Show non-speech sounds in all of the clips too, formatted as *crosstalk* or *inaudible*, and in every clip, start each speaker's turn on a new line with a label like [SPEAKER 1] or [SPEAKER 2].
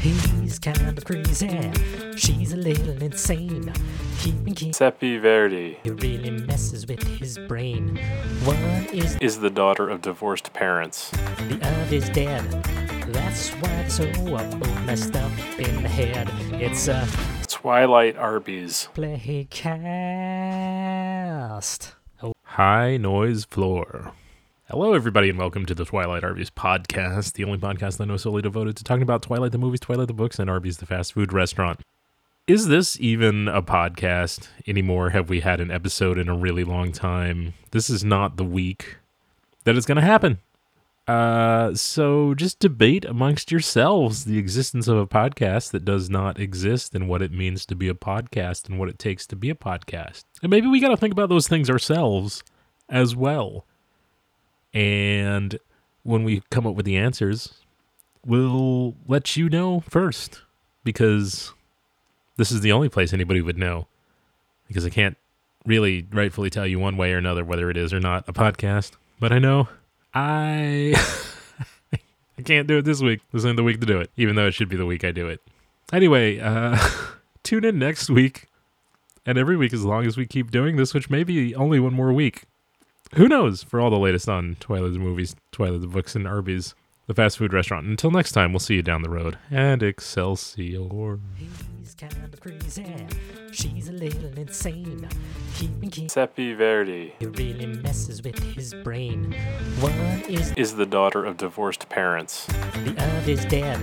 [SPEAKER 1] He's kind of crazy. She's a little insane. Keeping King
[SPEAKER 2] Seppi Verdi
[SPEAKER 1] he really messes with his brain. One is
[SPEAKER 2] is the daughter of divorced parents.
[SPEAKER 1] the other is dead. That's why they're so messed up in the head. It's a
[SPEAKER 2] Twilight Arby's.
[SPEAKER 1] playcast. Oh,
[SPEAKER 3] High noise floor. Hello, everybody, and welcome to the Twilight Arby's podcast, the only podcast that I know solely devoted to talking about Twilight the movies, Twilight the books, and Arby's the fast food restaurant. Is this even a podcast anymore? Have we had an episode in a really long time? This is not the week that it's going to happen. Uh, so just debate amongst yourselves the existence of a podcast that does not exist and what it means to be a podcast and what it takes to be a podcast. And maybe we got to think about those things ourselves as well. And when we come up with the answers, we'll let you know first because this is the only place anybody would know. Because I can't really rightfully tell you one way or another whether it is or not a podcast. But I know I *laughs* I can't do it this week. This isn't the week to do it, even though it should be the week I do it. Anyway, uh *laughs* tune in next week and every week as long as we keep doing this, which may be only one more week. Who knows? For all the latest on Twilight the movies, Twilight the books, and Arby's, the fast food restaurant. Until next time, we'll see you down the road. And Excelsior.
[SPEAKER 1] he's kind of crazy. She's a little insane. Keeping King
[SPEAKER 2] Seppi Verdi
[SPEAKER 1] he really messes with his brain. One is
[SPEAKER 2] is the daughter of divorced parents.
[SPEAKER 1] the other's dead.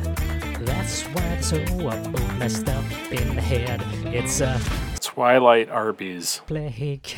[SPEAKER 1] That's why they're so uh, messed up in the head. It's a
[SPEAKER 2] Twilight Arby's.
[SPEAKER 1] playcast.